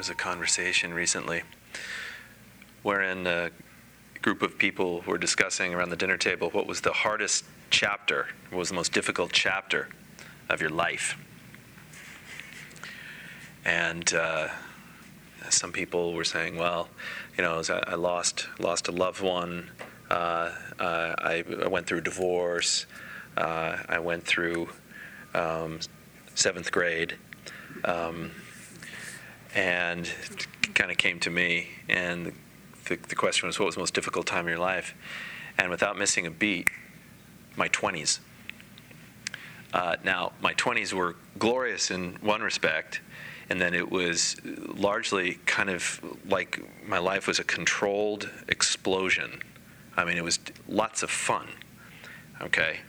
Was a conversation recently wherein a group of people were discussing around the dinner table what was the hardest chapter, what was the most difficult chapter of your life. And uh, some people were saying, well, you know, I lost lost a loved one. Uh, uh, I, I, went through divorce. Uh, I went through um, seventh grade, um, and kind of came to me. And the, the question was, what was the most difficult time of your life? And without missing a beat, my 20s. Uh, now, my 20s were glorious in one respect, and then it was largely kind of like my life was a controlled explosion. I mean, it was lots of fun, okay?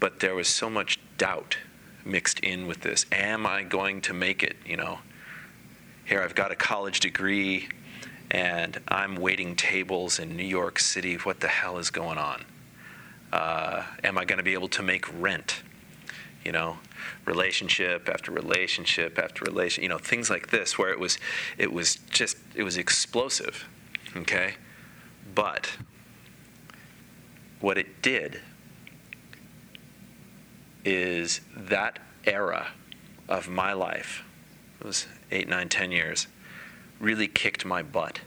But there was so much doubt mixed in with this. Am I going to make it? You know, here I've got a college degree and I'm waiting tables in New York City. What the hell is going on? Uh, am I going to be able to make rent? You know, relationship after relationship after relation, you know, things like this where it was it was just it was explosive. Okay? But what it did is that era of my life, it was eight, nine, ten years, really kicked my butt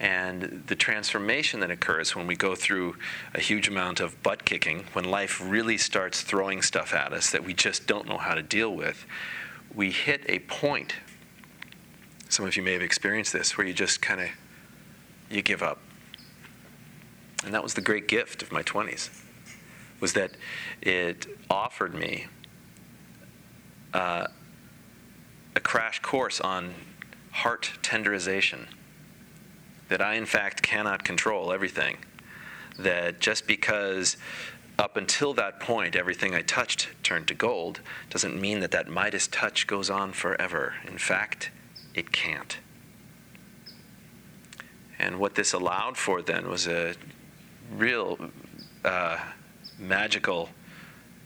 and the transformation that occurs when we go through a huge amount of butt kicking, when life really starts throwing stuff at us that we just don't know how to deal with, we hit a point. Some of you may have experienced this where you just kind of you give up. And that was the great gift of my 20s was that it offered me uh, a crash course on heart tenderization that I, in fact, cannot control everything. That just because up until that point everything I touched turned to gold doesn't mean that that Midas touch goes on forever. In fact, it can't. And what this allowed for then was a real uh, magical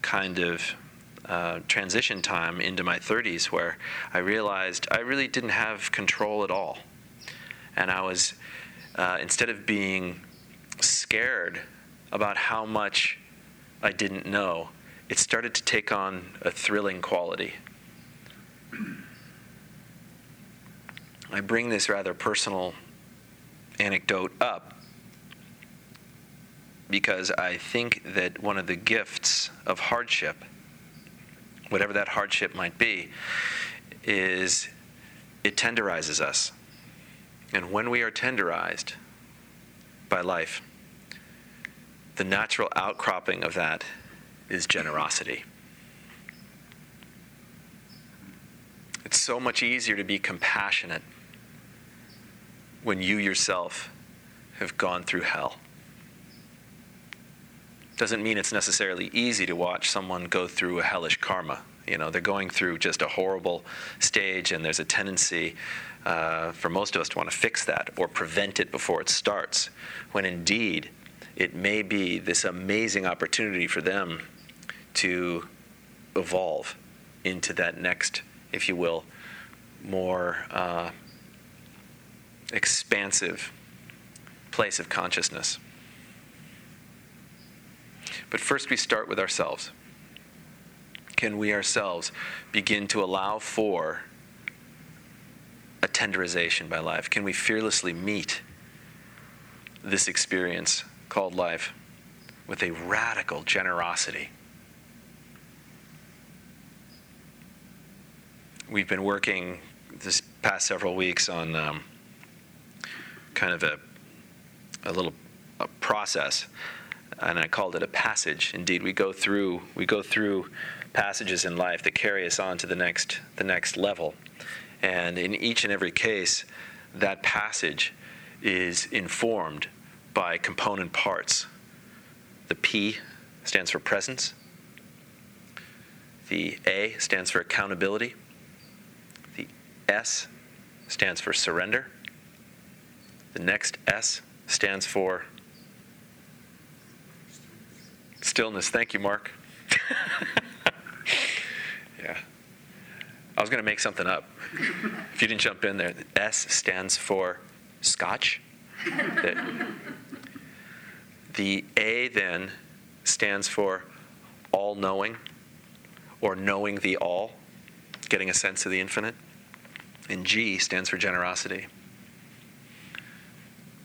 kind of uh, transition time into my 30s where I realized I really didn't have control at all. And I was uh, instead of being scared about how much I didn't know, it started to take on a thrilling quality. I bring this rather personal anecdote up because I think that one of the gifts of hardship, whatever that hardship might be, is it tenderizes us. And when we are tenderized by life, the natural outcropping of that is generosity. It's so much easier to be compassionate when you yourself have gone through hell. Doesn't mean it's necessarily easy to watch someone go through a hellish karma. You know, they're going through just a horrible stage, and there's a tendency uh, for most of us to want to fix that or prevent it before it starts, when indeed it may be this amazing opportunity for them to evolve into that next, if you will, more uh, expansive place of consciousness. But first, we start with ourselves. Can we ourselves begin to allow for a tenderization by life? Can we fearlessly meet this experience called life with a radical generosity? We've been working this past several weeks on um, kind of a, a little a process and I called it a passage. Indeed, we go through we go through passages in life that carry us on to the next the next level, and in each and every case, that passage is informed by component parts. The P stands for presence. The A stands for accountability. The S stands for surrender. The next S stands for stillness. Thank you, Mark. yeah. I was going to make something up. If you didn't jump in there, the S stands for scotch. The, the A then stands for all knowing or knowing the all, getting a sense of the infinite. And G stands for generosity.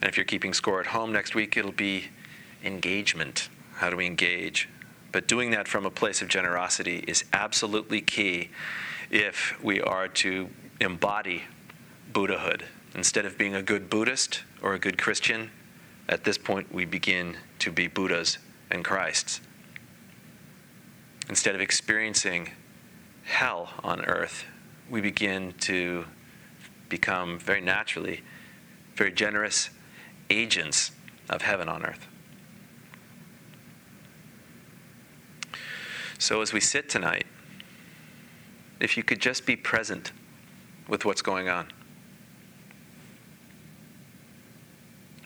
And if you're keeping score at home next week, it'll be engagement. How do we engage? But doing that from a place of generosity is absolutely key if we are to embody Buddhahood. Instead of being a good Buddhist or a good Christian, at this point we begin to be Buddhas and Christs. Instead of experiencing hell on earth, we begin to become very naturally very generous agents of heaven on earth. So, as we sit tonight, if you could just be present with what's going on,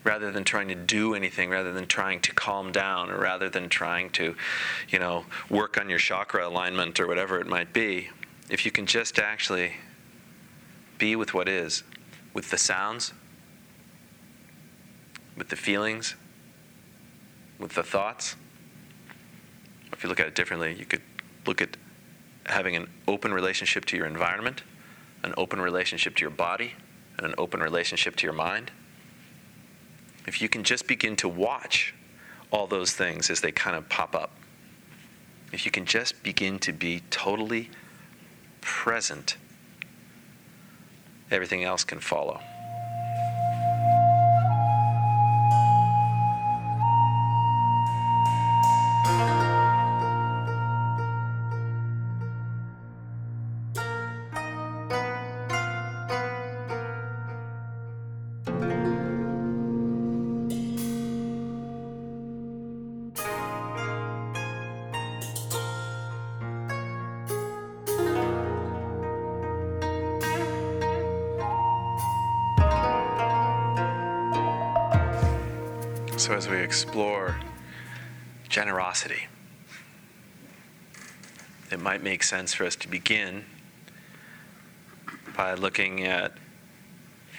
rather than trying to do anything, rather than trying to calm down, or rather than trying to, you know, work on your chakra alignment or whatever it might be, if you can just actually be with what is, with the sounds, with the feelings, with the thoughts. If you look at it differently, you could look at having an open relationship to your environment, an open relationship to your body, and an open relationship to your mind. If you can just begin to watch all those things as they kind of pop up, if you can just begin to be totally present, everything else can follow. So, as we explore generosity, it might make sense for us to begin by looking at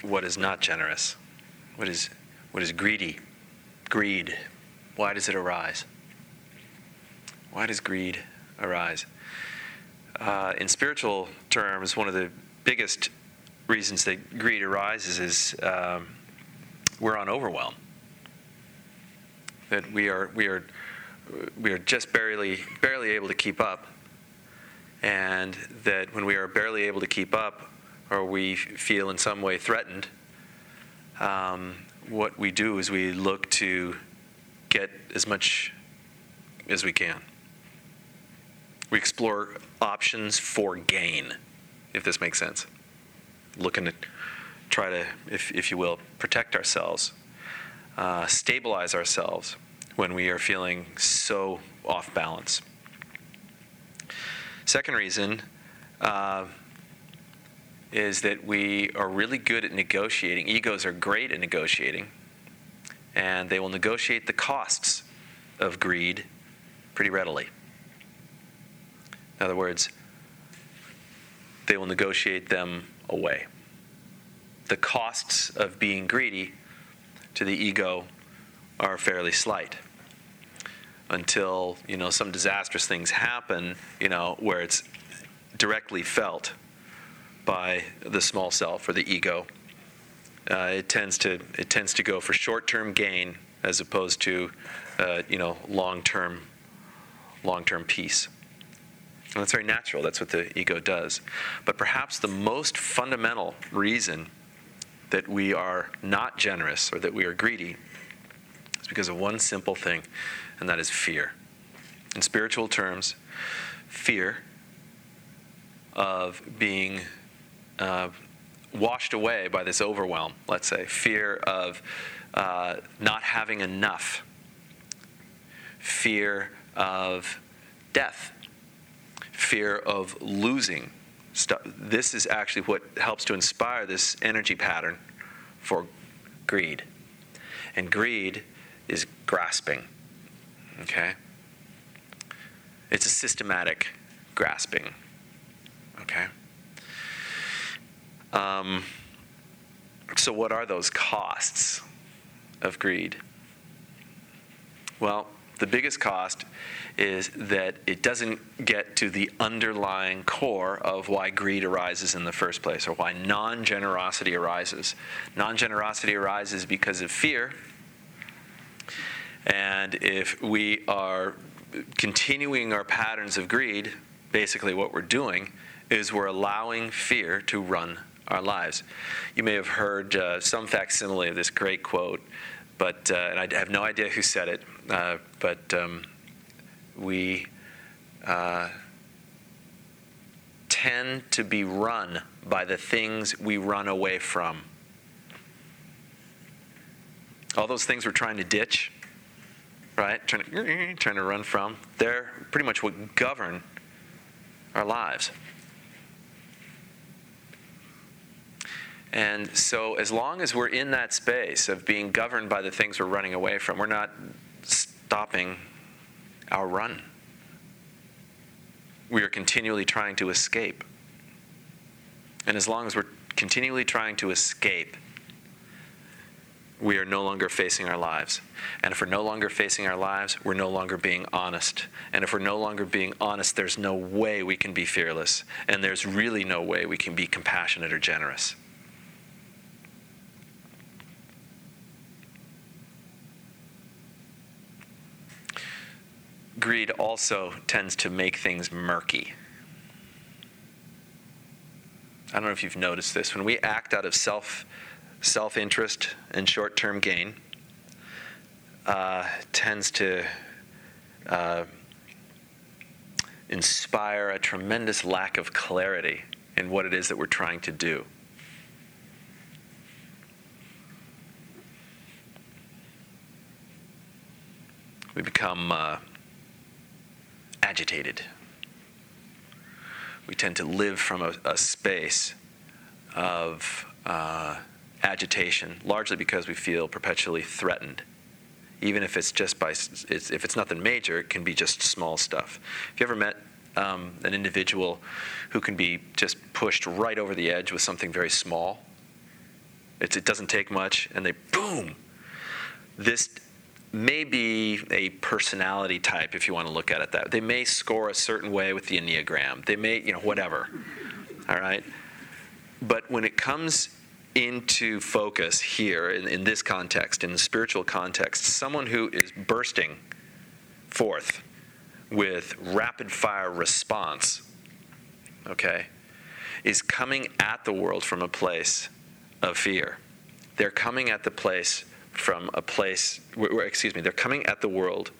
what is not generous, what is, what is greedy, greed. Why does it arise? Why does greed arise? Uh, in spiritual terms, one of the biggest reasons that greed arises is um, we're on overwhelm that we are we are we are just barely barely able to keep up, and that when we are barely able to keep up, or we feel in some way threatened, um, what we do is we look to get as much as we can. We explore options for gain, if this makes sense. Looking to try to, if, if you will, protect ourselves uh, stabilize ourselves when we are feeling so off balance. Second reason uh, is that we are really good at negotiating. Egos are great at negotiating, and they will negotiate the costs of greed pretty readily. In other words, they will negotiate them away. The costs of being greedy to the ego are fairly slight. Until you know some disastrous things happen you know where it's directly felt by the small self or the ego uh, it tends to it tends to go for short-term gain as opposed to uh, you know long-term long-term peace. And that's very natural. That's what the ego does. But perhaps the most fundamental reason that we are not generous or that we are greedy is because of one simple thing, and that is fear. In spiritual terms, fear of being uh, washed away by this overwhelm, let's say, fear of uh, not having enough, fear of death, fear of losing. Stuff. This is actually what helps to inspire this energy pattern for greed. And greed is grasping. Okay? It's a systematic grasping. Okay? Um, so, what are those costs of greed? Well, the biggest cost is that it doesn't get to the underlying core of why greed arises in the first place or why non generosity arises. Non generosity arises because of fear. And if we are continuing our patterns of greed, basically what we're doing is we're allowing fear to run our lives. You may have heard uh, some facsimile of this great quote, but uh, and I have no idea who said it, uh, but um, we uh, tend to be run by the things we run away from. All those things we're trying to ditch, right? Trying to, trying to run from, they're pretty much what govern our lives. And so, as long as we're in that space of being governed by the things we're running away from, we're not stopping our run. We are continually trying to escape. And as long as we're continually trying to escape, we are no longer facing our lives. And if we're no longer facing our lives, we're no longer being honest. And if we're no longer being honest, there's no way we can be fearless. And there's really no way we can be compassionate or generous. Greed also tends to make things murky. I don't know if you've noticed this. When we act out of self self interest and short term gain, uh, tends to uh, inspire a tremendous lack of clarity in what it is that we're trying to do. We become uh, agitated. We tend to live from a, a space of uh, agitation, largely because we feel perpetually threatened. Even if it's just by, it's, if it's nothing major, it can be just small stuff. Have you ever met um, an individual who can be just pushed right over the edge with something very small? It's, it doesn't take much, and they boom. This may be a personality type if you want to look at it that they may score a certain way with the enneagram. They may you know whatever all right? But when it comes into focus here in, in this context in the spiritual context someone who is bursting forth with rapid fire response okay is coming at the world from a place of fear. They're coming at the place from a place, where, excuse me, they're coming at the world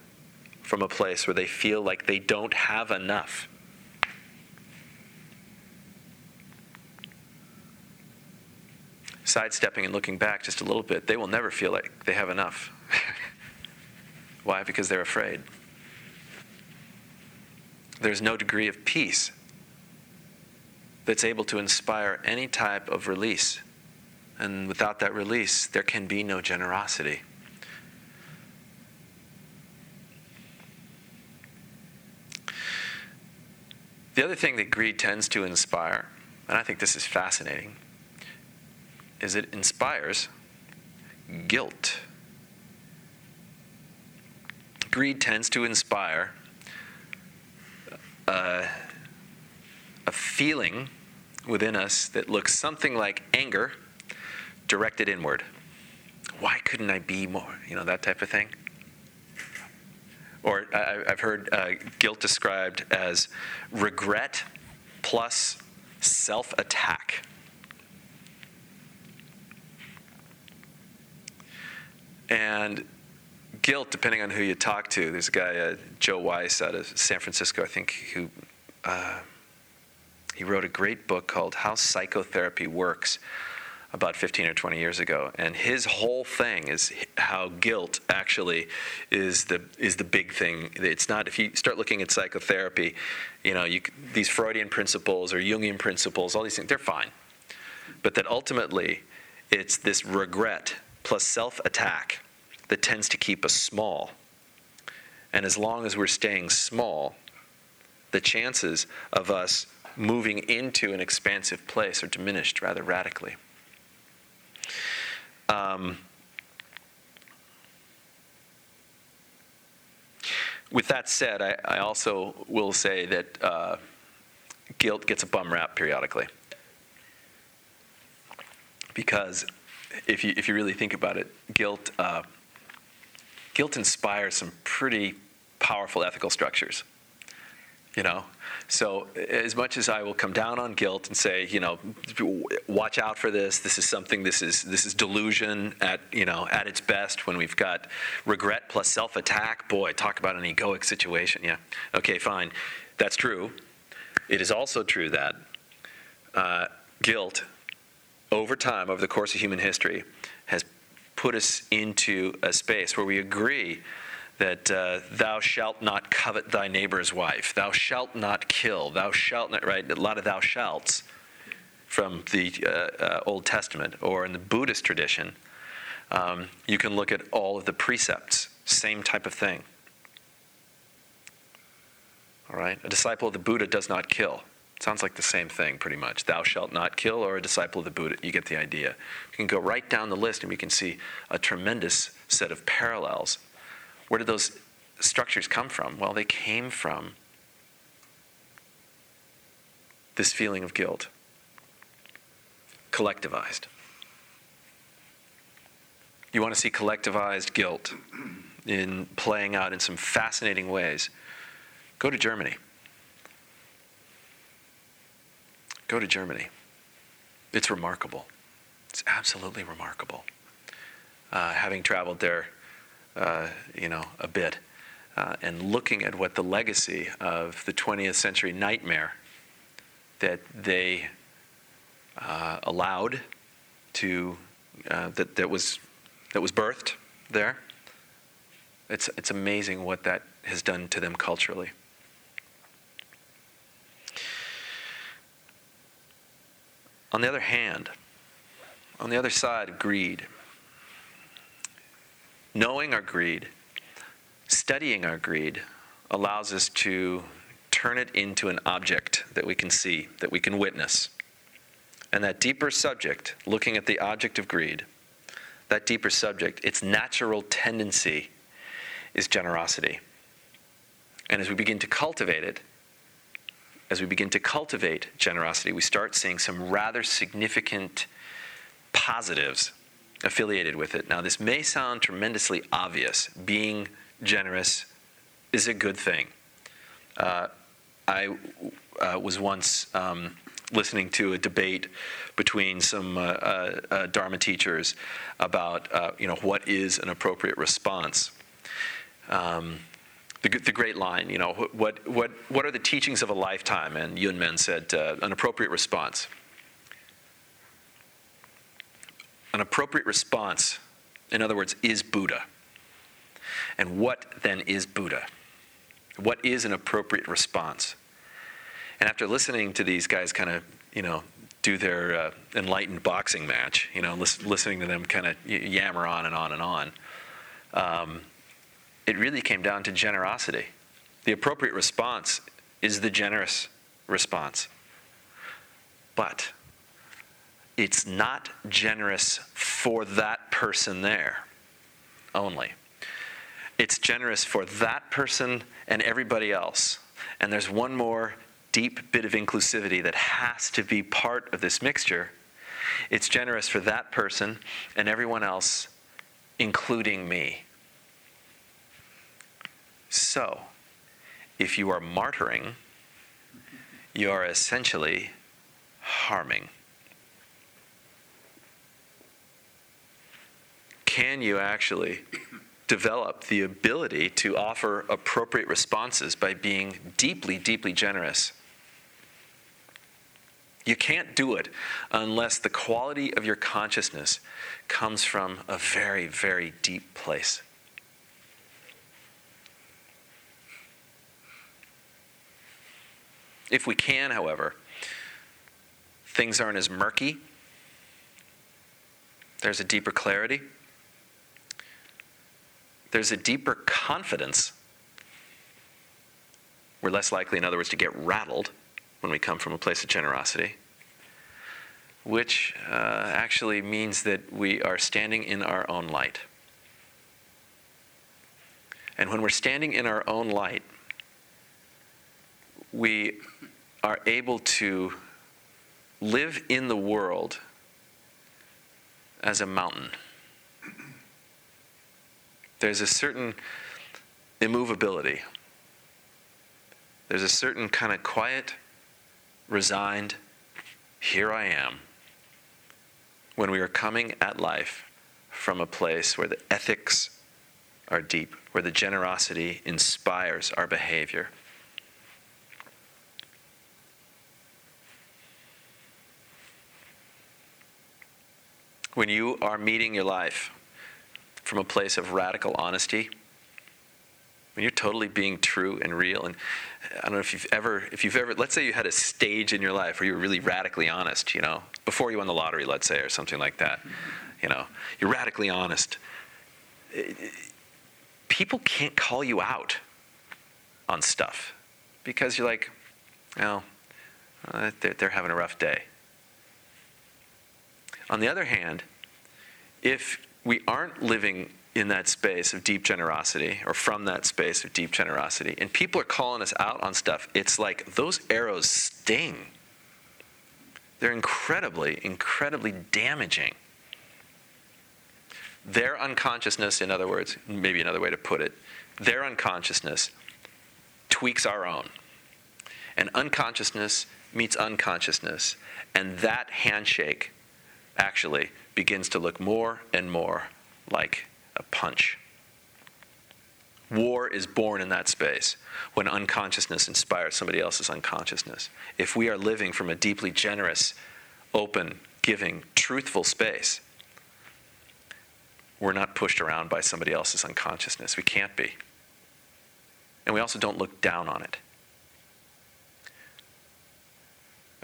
from a place where they feel like they don't have enough. Sidestepping and looking back just a little bit, they will never feel like they have enough. Why? Because they're afraid. There's no degree of peace that's able to inspire any type of release and without that release, there can be no generosity. The other thing that greed tends to inspire, and I think this is fascinating, is it inspires guilt. Greed tends to inspire a, a feeling within us that looks something like anger directed inward. Why couldn't I be more? You know, that type of thing. Or I, have heard uh, guilt described as regret plus self attack. And guilt, depending on who you talk to, there's a guy, uh, Joe Weiss, out of San Francisco, I think, who uh, he wrote a great book called How Psychotherapy Works about 15 or 20 years ago, and his whole thing is how guilt actually is the is the big thing. It's not if you start looking at psychotherapy, you know, you, these Freudian principles or Jungian principles, all these things, they're fine, but that ultimately it's this regret plus self-attack that tends to keep us small. And as long as we're staying small, the chances of us moving into an expansive place are diminished rather radically. Um, with that said, I, I, also will say that uh, guilt gets a bum rap periodically. Because if you, if you really think about it, guilt, uh, guilt inspires some pretty powerful ethical structures. You know, so, as much as I will come down on guilt and say, you know, watch out for this. This is something. This is this is delusion at you know at its best. When we've got regret plus self-attack, boy, talk about an egoic situation. Yeah. Okay, fine. That's true. It is also true that uh, guilt, over time, over the course of human history, has put us into a space where we agree that uh, thou shalt not covet thy neighbor's wife, thou shalt not kill, thou shalt not, right? A lot of thou shalts from the uh, uh, Old Testament or in the Buddhist tradition. Um, you can look at all of the precepts, same type of thing. All right? A disciple of the Buddha does not kill. Sounds like the same thing, pretty much. Thou shalt not kill, or a disciple of the Buddha. You get the idea. You can go right down the list and we can see a tremendous set of parallels where did those structures come from? Well, they came from this feeling of guilt, collectivized. You want to see collectivized guilt in playing out in some fascinating ways? Go to Germany. Go to Germany. It's remarkable. It's absolutely remarkable. Uh, having traveled there uh, you know, a bit, uh, and looking at what the legacy of the 20th century nightmare that they uh, allowed to uh, that that was that was birthed there. It's it's amazing what that has done to them culturally. On the other hand, on the other side of greed knowing our greed, studying our greed, allows us to turn it into an object that we can see, that we can witness. And that deeper subject, looking at the object of greed, that deeper subject, its natural tendency is generosity. And as we begin to cultivate it, as we begin to cultivate generosity, we start seeing some rather significant positives affiliated with it. Now, this may sound tremendously obvious. Being generous is a good thing. Uh, I uh, was once um, listening to a debate between some uh, uh, uh Dharma teachers about, uh, you know, what is an appropriate response. Um, the, the, great line, you know, what, what, what are the teachings of a lifetime? And Yunmen said, an appropriate response. An appropriate response, in other words, is Buddha. And what then is Buddha? What is an appropriate response? And after listening to these guys kind of, you know, do their uh, enlightened boxing match, you know, lis- listening to them kind of yammer on and on and on, um, it really came down to generosity. The appropriate response is the generous response. But it's not generous for that person there only. It's generous for that person and everybody else. And there's one more deep bit of inclusivity that has to be part of this mixture. It's generous for that person and everyone else, including me. So, if you are martyring, you are essentially harming. Can you actually develop the ability to offer appropriate responses by being deeply, deeply generous. You can't do it unless the quality of your consciousness comes from a very, very deep place. If we can, however, things aren't as murky, there's a deeper clarity, there's a deeper confidence. We're less likely, in other words, to get rattled when we come from a place of generosity, which uh, actually means that we are standing in our own light. And when we're standing in our own light, we are able to live in the world as a mountain. There's a certain immovability. There's a certain kind of quiet resigned, here I am, when we are coming at life from a place where the ethics are deep, where the generosity inspires our behavior. When you are meeting your life from a place of radical honesty, when you're totally being true and real and i don't know if you've ever if you've ever let's say you had a stage in your life where you were really radically honest you know before you won the lottery let's say or something like that you know. You're radically honest. People can't call you out on stuff because you're like well uh, they're, they're having a rough day. On the other hand if we aren't living in that space of deep generosity or from that space of deep generosity. And people are calling us out on stuff. It's like those arrows sting. They're incredibly incredibly damaging. Their unconsciousness in other words maybe another way to put it their unconsciousness tweaks our own. And unconsciousness meets unconsciousness. And that handshake actually begins to look more and more like a punch. War is born in that space when unconsciousness inspires somebody else's unconsciousness. If we are living from a deeply generous, open, giving, truthful space, we're not pushed around by somebody else's unconsciousness. We can't be. And we also don't look down on it.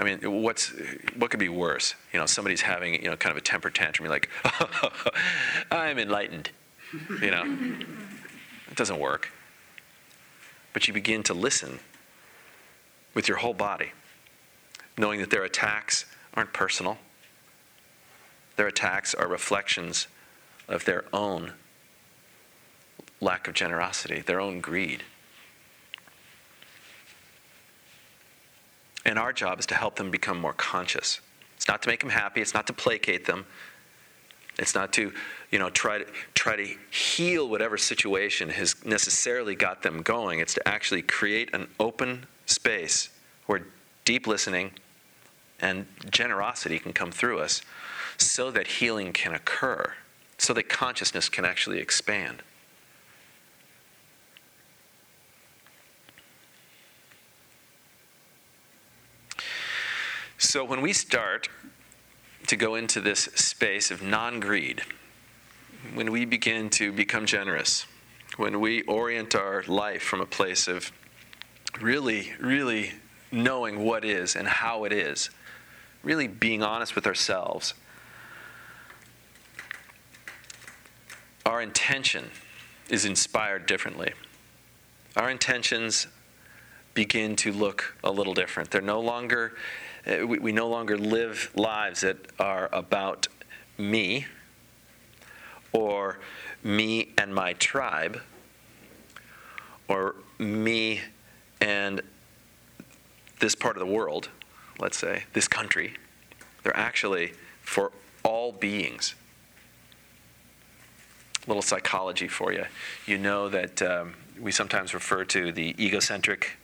I mean, what's what could be worse? You know, somebody's having you know kind of a temper tantrum. You're like, I'm enlightened. You know, it doesn't work. But you begin to listen with your whole body, knowing that their attacks aren't personal. Their attacks are reflections of their own lack of generosity, their own greed. And our job is to help them become more conscious. It's not to make them happy, it's not to placate them. It's not to, you know, try to try to heal whatever situation has necessarily got them going. It's to actually create an open space where deep listening and generosity can come through us so that healing can occur, so that consciousness can actually expand. So when we start to go into this space of non greed, when we begin to become generous, when we orient our life from a place of really, really knowing what is and how it is, really being honest with ourselves, our intention is inspired differently. Our intentions begin to look a little different. They're no longer we, we no longer live lives that are about me or me and my tribe or me and this part of the world, let's say, this country. They're actually for all beings. A little psychology for you. You know that um, we sometimes refer to the egocentric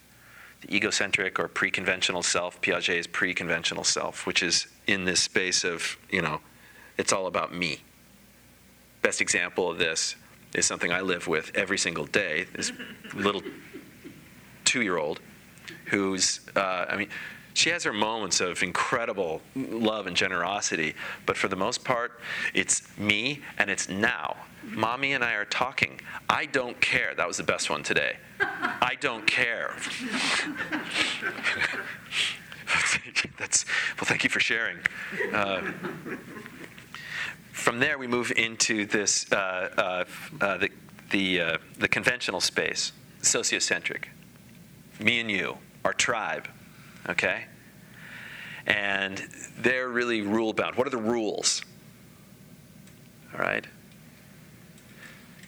the egocentric or pre-conventional self, Piaget's pre-conventional self, which is in this space of, you know, it's all about me. Best example of this is something I live with every single day. This little two year old who's, uh, I mean, she has her moments of incredible love and generosity, but for the most part, it's me and it's now. Mommy and I are talking. I don't care. That was the best one today. I don't care. That's well. Thank you for sharing. Uh, from there, we move into this uh, uh, uh the the, uh, the conventional space, sociocentric. Me and you, our tribe, okay? And they're really rule bound. What are the rules? All right?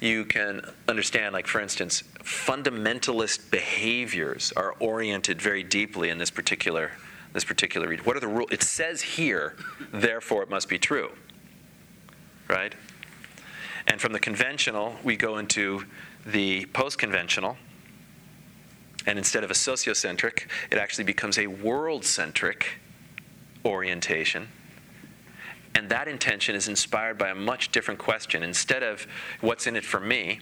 You can understand, like, for instance, fundamentalist behaviors are oriented very deeply in this particular this particular region. What are the rules? It says here, therefore it must be true. Right? And from the conventional, we go into the post conventional. And instead of a sociocentric, it actually becomes a world centric orientation. And that intention is inspired by a much different question. Instead of what's in it for me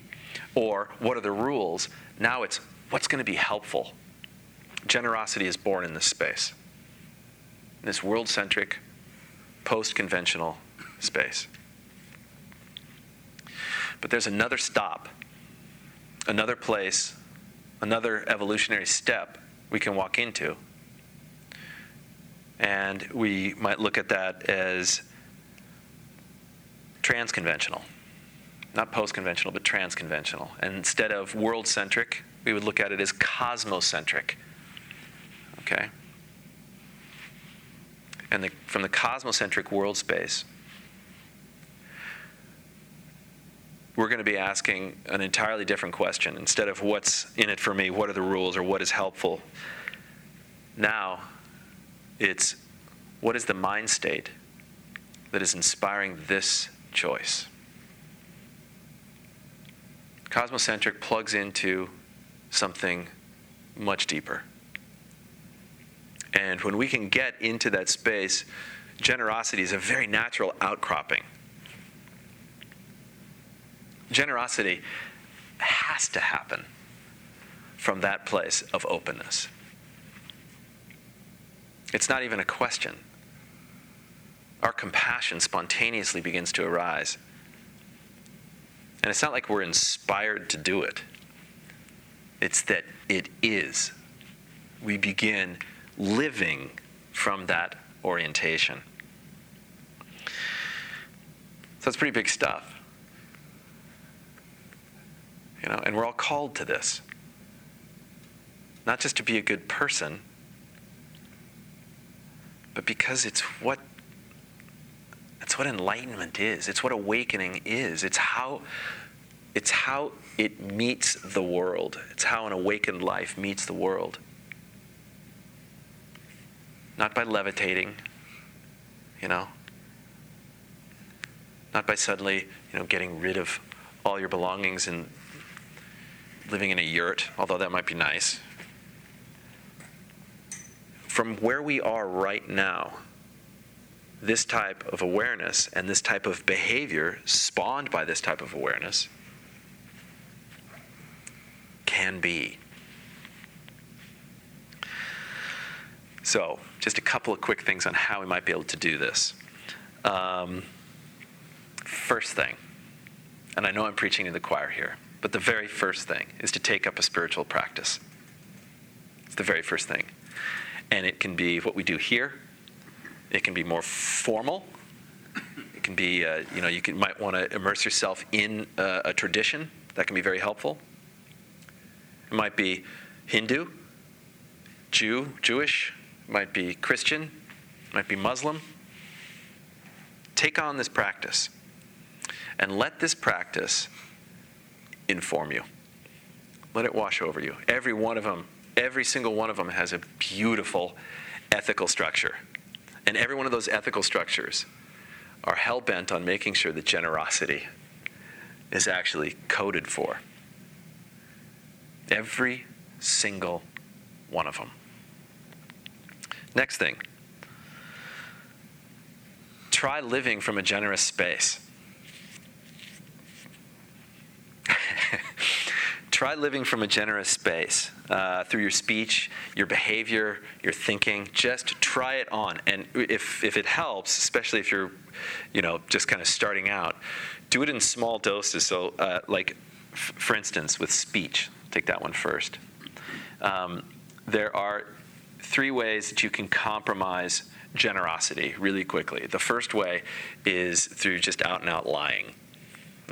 or what are the rules, now it's what's going to be helpful. Generosity is born in this space, in this world centric, post conventional space. But there's another stop, another place, another evolutionary step we can walk into. And we might look at that as transconventional. Not post conventional, but transconventional. And instead of world centric, we would look at it as cosmocentric. Okay? And the, from the cosmocentric world space, we're going to be asking an entirely different question. Instead of what's in it for me, what are the rules, or what is helpful, now it's what is the mind state that is inspiring this choice? Cosmocentric plugs into something much deeper. And when we can get into that space, generosity is a very natural outcropping generosity has to happen from that place of openness. It's not even a question. Our compassion spontaneously begins to arise. And it's not like we're inspired to do it, it's that it is. We begin living from that orientation. So that's pretty big stuff. You know, and we're all called to this. Not just to be a good person, but because it's what what enlightenment is. It's what awakening is. It's how it's how it meets the world. It's how an awakened life meets the world. Not by levitating, you know. Not by suddenly, you know, getting rid of all your belongings and living in a yurt, although that might be nice. From where we are right now, this type of awareness and this type of behavior spawned by this type of awareness can be. So, just a couple of quick things on how we might be able to do this. Um, first thing, and I know I'm preaching to the choir here but the very first thing is to take up a spiritual practice. It's the very first thing. And it can be what we do here, it can be more formal. It can be, uh, you know, you can, might want to immerse yourself in uh, a tradition. That can be very helpful. It might be Hindu, Jew, Jewish, it might be Christian, it might be Muslim. Take on this practice and let this practice inform you. Let it wash over you. Every one of them, every single one of them has a beautiful ethical structure. And every one of those ethical structures are hell bent on making sure that generosity is actually coded for. Every single one of them. Next thing try living from a generous space. Try living from a generous space uh, through your speech, your behavior, your thinking. Just try it on, and if if it helps, especially if you're, you know, just kind of starting out, do it in small doses. So, uh, like, f- for instance, with speech, take that one first. Um, there are three ways that you can compromise generosity really quickly. The first way is through just out and out lying.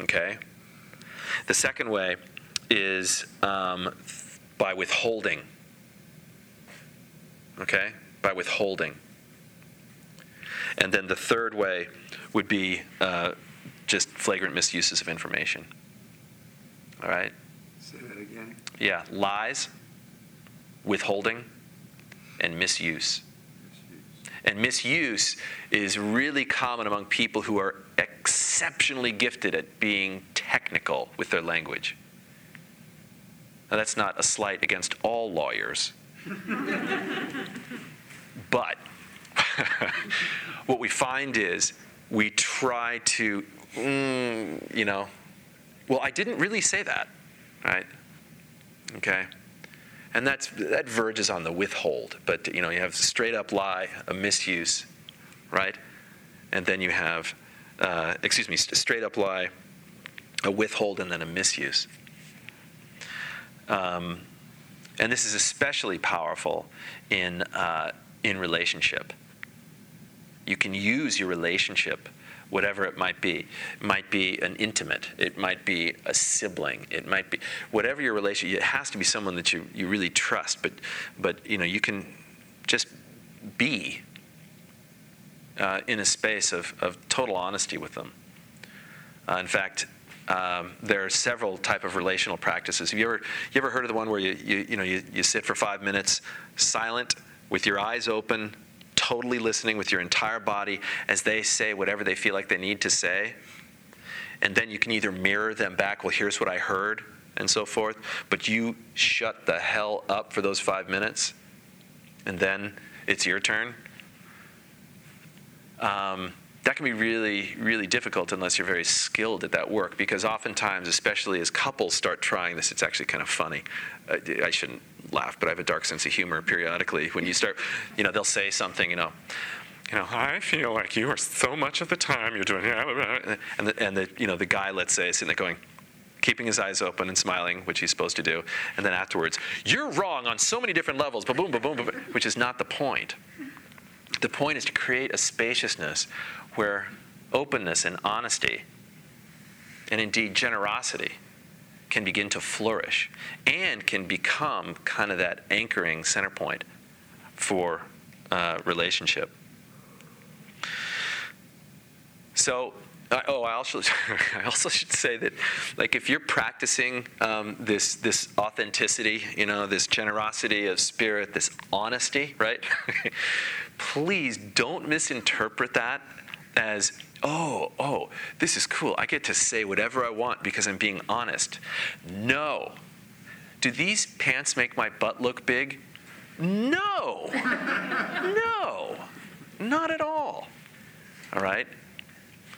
Okay? The second way is um, by withholding. Okay? By withholding. And then the third way would be uh, just flagrant misuses of information. All right? Say that again. Yeah, lies, withholding, and misuse. And misuse is really common among people who are exceptionally gifted at being technical with their language. Now, that's not a slight against all lawyers. but what we find is we try to, mm, you know, well, I didn't really say that, right? Okay? And that's, that verges on the withhold. But, you know, you have a straight up lie, a misuse, right? And then you have, uh, excuse me, straight up lie, a withhold, and then a misuse. Um, and this is especially powerful in, uh, in relationship. You can use your relationship, whatever it might be. It might be an intimate, it might be a sibling, it might be whatever your relationship. It has to be someone that you, you really trust. But but you know you can just be uh, in a space of, of total honesty with them. Uh, in fact, um, there are several type of relational practices. Have you ever you ever heard of the one where you you, you know you, you sit for five minutes silent with your eyes open, totally listening with your entire body as they say whatever they feel like they need to say. And then you can either mirror them back, well, here's what I heard, and so forth, but you shut the hell up for those five minutes, and then it's your turn. Um, that can be really, really difficult unless you're very skilled at that work because oftentimes, especially as couples start trying this, it's actually kind of funny. Uh, I shouldn't laugh, but I have a dark sense of humor periodically. When you start, you know, they'll say something, you know, you know, I feel like you are so much of the time you're doing, and the, and the, you know, the guy, let's say, is sitting there going, keeping his eyes open and smiling, which he's supposed to do, and then afterwards, you're wrong on so many different levels, boom, boom, boom, boom, which is not the point. The point is to create a spaciousness where openness and honesty, and indeed generosity, can begin to flourish and can become kind of that anchoring center point for uh, relationship. So, uh, oh, I also, I also should say that, like, if you're practicing um, this this authenticity, you know, this generosity of spirit, this honesty, right? Please don't misinterpret that as oh, oh, this is cool. I get to say whatever I want because I'm being honest. No. Do these pants make my butt look big? No. no. Not at all. All right?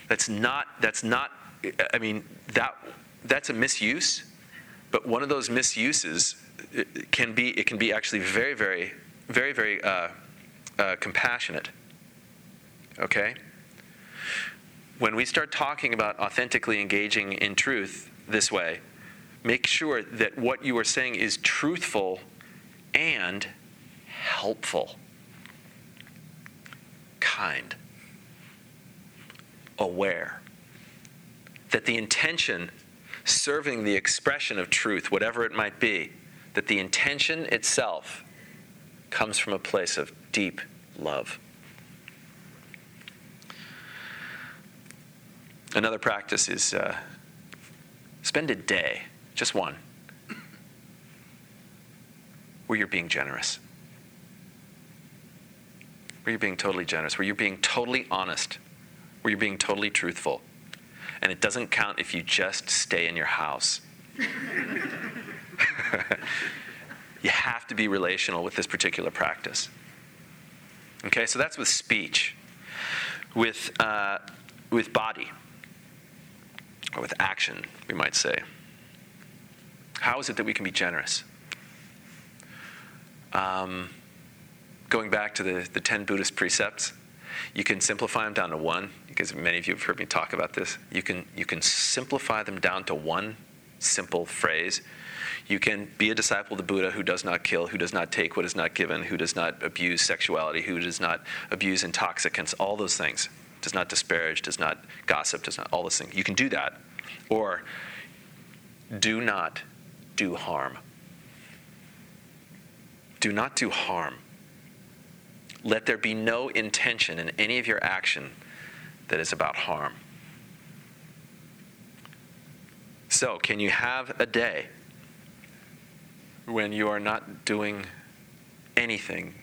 That's not that's not I mean that that's a misuse, but one of those misuses can be it can be actually very very very very uh, uh, compassionate. Okay? When we start talking about authentically engaging in truth this way, make sure that what you are saying is truthful and helpful, kind, aware. That the intention serving the expression of truth, whatever it might be, that the intention itself comes from a place of deep love. Another practice is uh, spend a day, just one, where you're being generous. Where you're being totally generous, where you're being totally honest, where you're being totally truthful. And it doesn't count if you just stay in your house. you have to be relational with this particular practice. Okay, so that's with speech. With, uh, with body, or with action, we might say. How is it that we can be generous? Um, going back to the, the 10 Buddhist precepts, you can simplify them down to one, because many of you have heard me talk about this. You can, you can simplify them down to one simple phrase. You can be a disciple of the Buddha who does not kill, who does not take what is not given, who does not abuse sexuality, who does not abuse intoxicants, all those things. Does not disparage, does not gossip, does not, all those things. You can do that. Or do not do harm. Do not do harm. Let there be no intention in any of your action that is about harm. So, can you have a day when you are not doing anything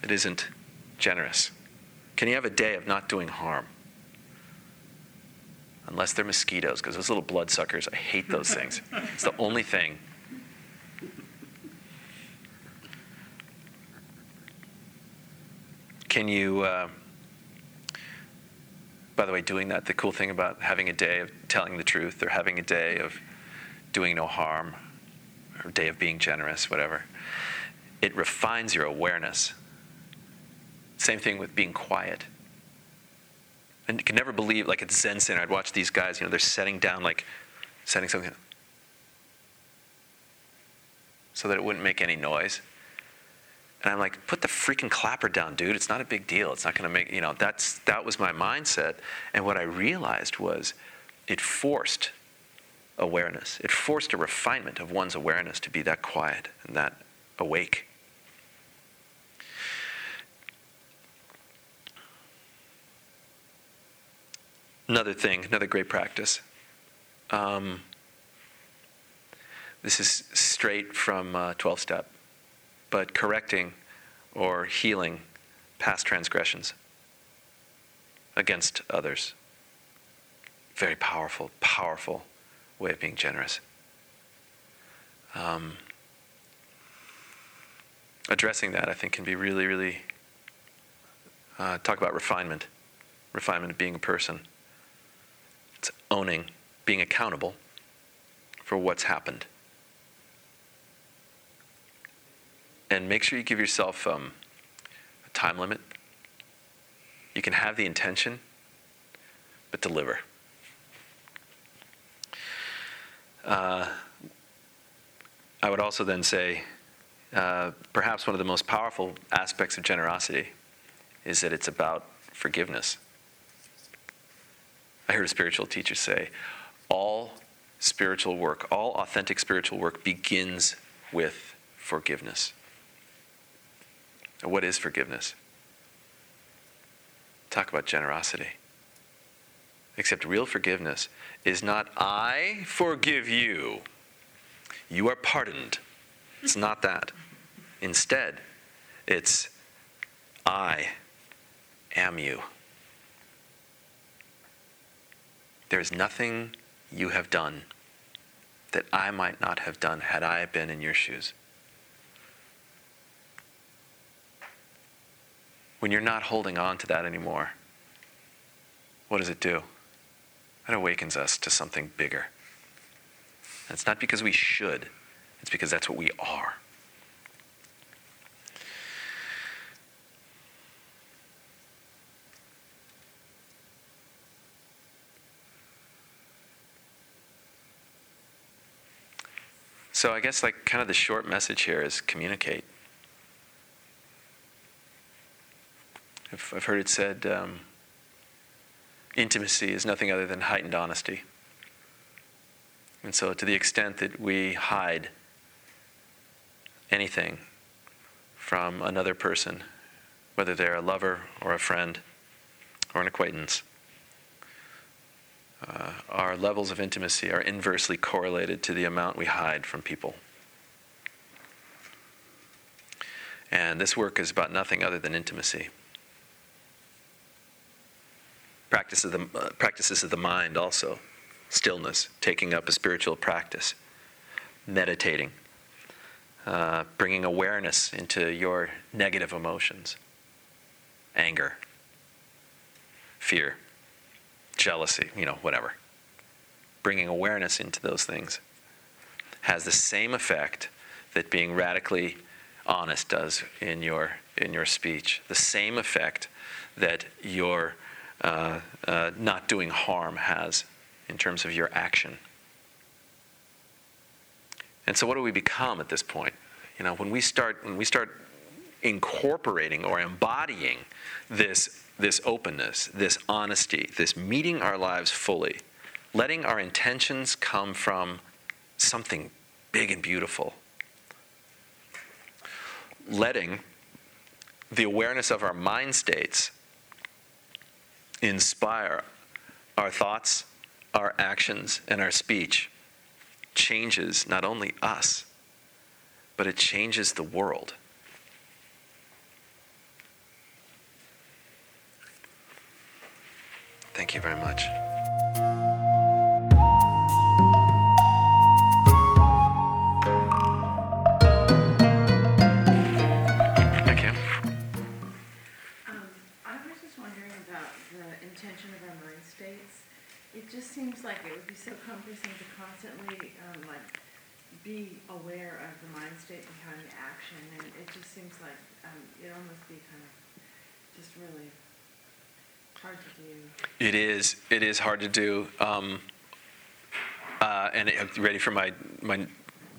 that isn't generous? Can you have a day of not doing harm? Unless they're mosquitoes, because those little bloodsuckers, I hate those things. It's the only thing. Can you, uh, by the way, doing that, the cool thing about having a day of telling the truth or having a day of doing no harm or day of being generous, whatever, it refines your awareness. Same thing with being quiet and you can never believe, like at Zen Center, I'd watch these guys, you know, they're setting down, like, setting something so that it wouldn't make any noise. And I'm like, put the freaking clapper down, dude. It's not a big deal. It's not going to make, you know, that's, that was my mindset. And what I realized was it forced awareness. It forced a refinement of one's awareness to be that quiet and that awake. Another thing, another great practice. Um, this is straight from uh, 12 step, but correcting or healing past transgressions against others. Very powerful, powerful way of being generous. Um, addressing that, I think, can be really, really uh, talk about refinement, refinement of being a person owning, being accountable for what's happened. And make sure you give yourself um, a time limit. You can have the intention, but deliver. Uh, I would also then say uh, perhaps one of the most powerful aspects of generosity is that it's about forgiveness. I heard a spiritual teacher say, all spiritual work, all authentic spiritual work begins with forgiveness. What is forgiveness? Talk about generosity. Except real forgiveness is not, I forgive you. You are pardoned. It's not that. Instead, it's, I am you. There is nothing you have done that I might not have done had I been in your shoes. When you're not holding on to that anymore, what does it do? It awakens us to something bigger. And it's not because we should, it's because that's what we are. So I guess like kind of the short message here is communicate. I've, I've heard it said um, intimacy is nothing other than heightened honesty. And so, to the extent that we hide anything from another person, whether they're a lover or a friend or an acquaintance, uh, our levels of intimacy are inversely correlated to the amount we hide from people. And this work is about nothing other than intimacy. Practice of the, uh, practices of the mind also. Stillness, taking up a spiritual practice, meditating, uh, bringing awareness into your negative emotions, anger, fear jealousy, you know, whatever. Bringing awareness into those things. has the same effect that being radically honest does in your in your speech. The same effect that your uh, uh, not doing harm has in terms of your action. And so, what do we become at this point? You know, when we start when we start incorporating or embodying this this openness, this honesty, this meeting our lives fully, letting our intentions come from something big and beautiful, letting the awareness of our mind states inspire our thoughts, our actions, and our speech changes not only us, but it changes the world. Thank you very much. Okay. I was just wondering about the intention of our mind states. It just seems like it would be so cumbersome to constantly, um, like, be aware of the mind state behind the action, and it just seems like, um, it almost be kind of just really hard to do. It is. It is hard to do. Um, uh, and it, ready for my my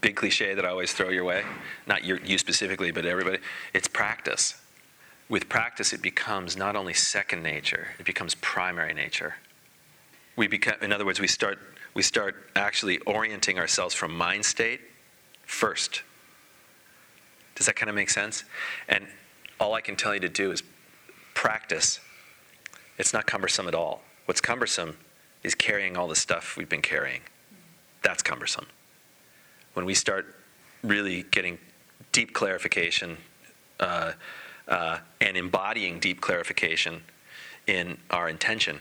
big cliche that I always throw your way? Not your, you specifically, but everybody. It's practice. With practice, it becomes not only second nature; it becomes primary nature. We become, in other words, we start we start actually orienting ourselves from mind state first. Does that kind of make sense? And all I can tell you to do is practice it's not cumbersome at all. What's cumbersome is carrying all the stuff we've been carrying. That's cumbersome. When we start really getting deep clarification uh, uh, and embodying deep clarification in our intention,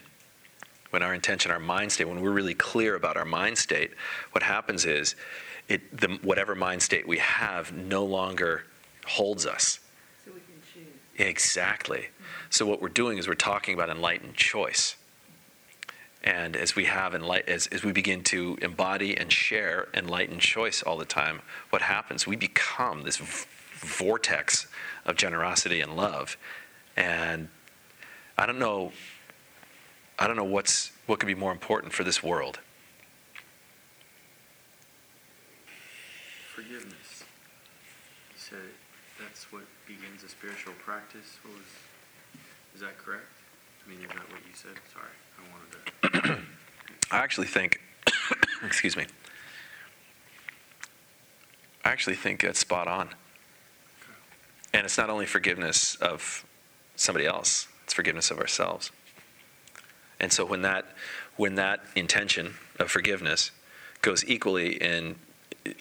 when our intention, our mind state, when we're really clear about our mind state, what happens is it, the, whatever mind state we have no longer holds us. So we can choose. Exactly. So what we're doing is we're talking about enlightened choice. And as we have enlight- as, as we begin to embody and share enlightened choice all the time, what happens? We become this v- vortex of generosity and love. And I don't know I don't know what's what could be more important for this world. Forgiveness. You said that's what begins a spiritual practice. What was? Is that correct? I mean, is that what you said? Sorry, I wanted to. I actually think excuse me. I actually think that's spot on. And it's not only forgiveness of somebody else, it's forgiveness of ourselves. And so when that when that intention of forgiveness goes equally in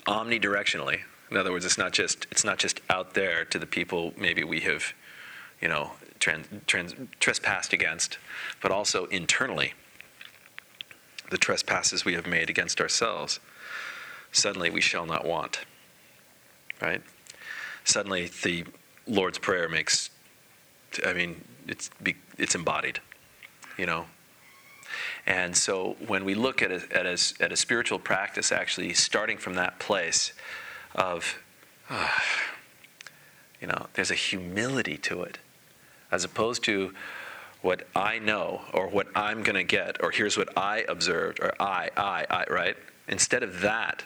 omnidirectionally, in other words, it's not just it's not just out there to the people maybe we have, you know, trans, trans, trespassed against, but also internally. The trespasses we have made against ourselves, suddenly we shall not want. Right? Suddenly the Lord's Prayer makes, I mean, it's, it's embodied, you know, and so when we look at a, at a, at a spiritual practice, actually starting from that place of, uh, you know, there's a humility to it, as opposed to what I know or what I'm going to get or here's what I observed or I, I, I, right? Instead of that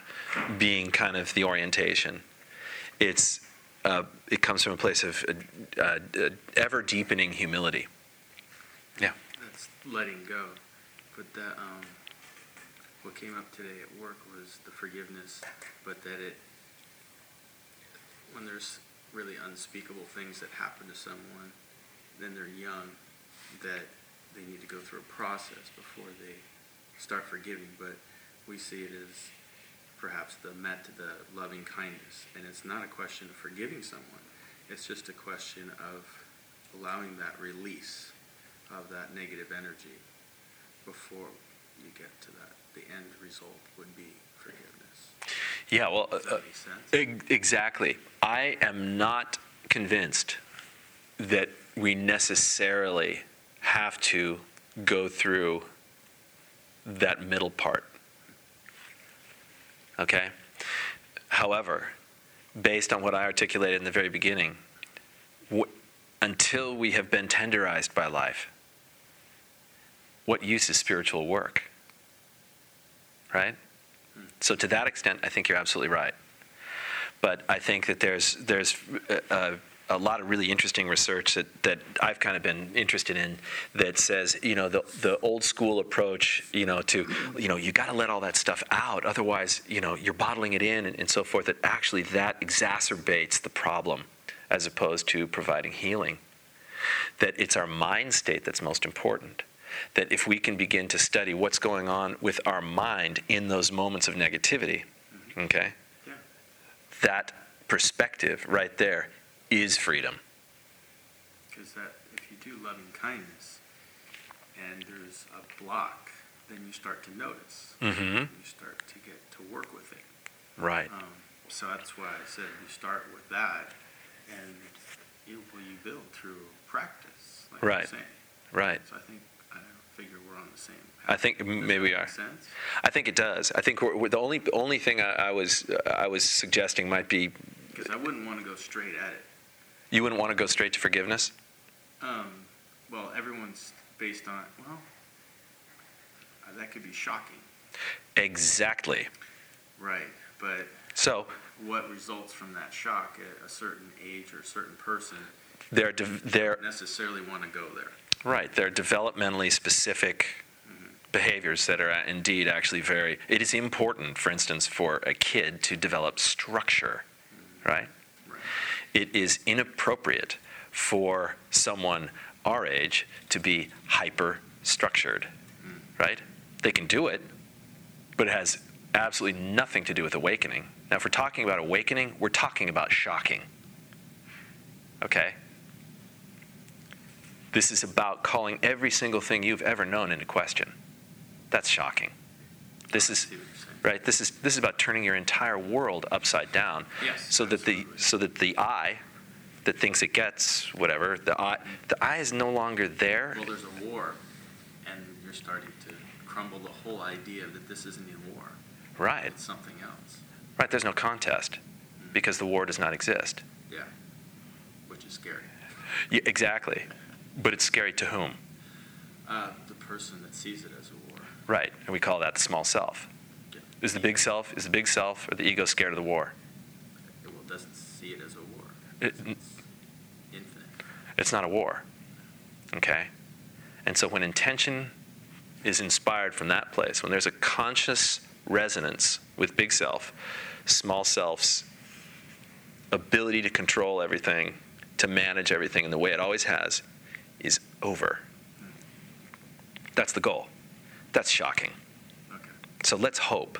being kind of the orientation, it's, uh, it comes from a place of uh, uh, ever deepening humility. Yeah. That's letting go. But that um, what came up today at work was the forgiveness, but that it when there's really unspeakable things that happen to someone, then they're young, that they need to go through a process before they start forgiving. But we see it as perhaps the metta the loving kindness, and it's not a question of forgiving someone. It's just a question of allowing that release of that negative energy before you get to that. The end result would be forgiveness. Yeah, well, uh, uh exactly. I am not convinced that we necessarily have to go through that middle part. Okay? However, based on what I articulated in the very beginning, wh- until we have been tenderized by life, what use is spiritual work? Right? So, to that extent, I think you're absolutely right. But I think that there's, there's a, a lot of really interesting research that, that I've kind of been interested in that says, you know, the, the old school approach, you know, to, you know, you got to let all that stuff out. Otherwise, you know, you're bottling it in and, and so forth. That actually that exacerbates the problem as opposed to providing healing. That it's our mind state that's most important that if we can begin to study what's going on with our mind in those moments of negativity, okay, Yeah. that perspective right there is freedom. Because that, if you do loving kindness and there's a block, then you start to notice. Mm-hmm. You start to get to work with it. Right. Um, so that's why I said you start with that, and you well, you build through practice, like Right. you're saying. Right. So I think figure we're on the same. I think Does maybe that we are. Sense. I think it does. I think we're, we're the only only thing I, I was I was suggesting might be Because I wouldn't want to go straight at it. you wouldn't want to go straight to forgiveness. Um, well, everyone's based on well, uh, that could be shocking, Exactly. right? But So what results from that shock at a certain age or a certain person they're they're necessarily want to go there. Right, they're developmentally specific behaviors that are uh, indeed actually very. It is important, for instance, for a kid to develop structure, right? Right. It is inappropriate for someone our age to be hyper structured, right? They can do it, but it has absolutely nothing to do with awakening. Now, if we're talking about awakening, we're talking about shocking. Okay? This is about calling every single thing you've ever known into question. That's shocking. This is see what you're saying. right. This is this is about turning your entire world upside down, Yes, so that the absolutely. so that the I, that thinks it gets whatever the I, the I is no longer there. Well, there's a war, and you're starting to crumble the whole idea that this isn't a war. Right, It's something else. right. There's no contest mm-hmm. because the war does not exist. Yeah. Which is scary. Yeah, exactly, but it's scary to whom? Uh, the person that sees it as a war. Right, and we call that the small self. Yeah. Is the big self is the big self or the ego scared of the war? It well, doesn't see it as a war. It- It's infinite. It's not a war. Okay? And so when intention is inspired from that place, when there's a conscious resonance with big self, small self's ability to control everything, to manage everything in the way it always has, is over. That's the goal. That's shocking. Okay. So let's hope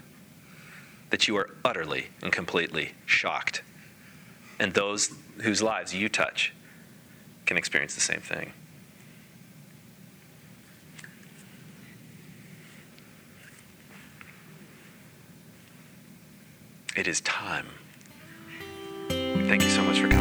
that you are utterly and completely shocked. And those whose lives you touch can experience the same thing. It is time. Thank you so much for coming.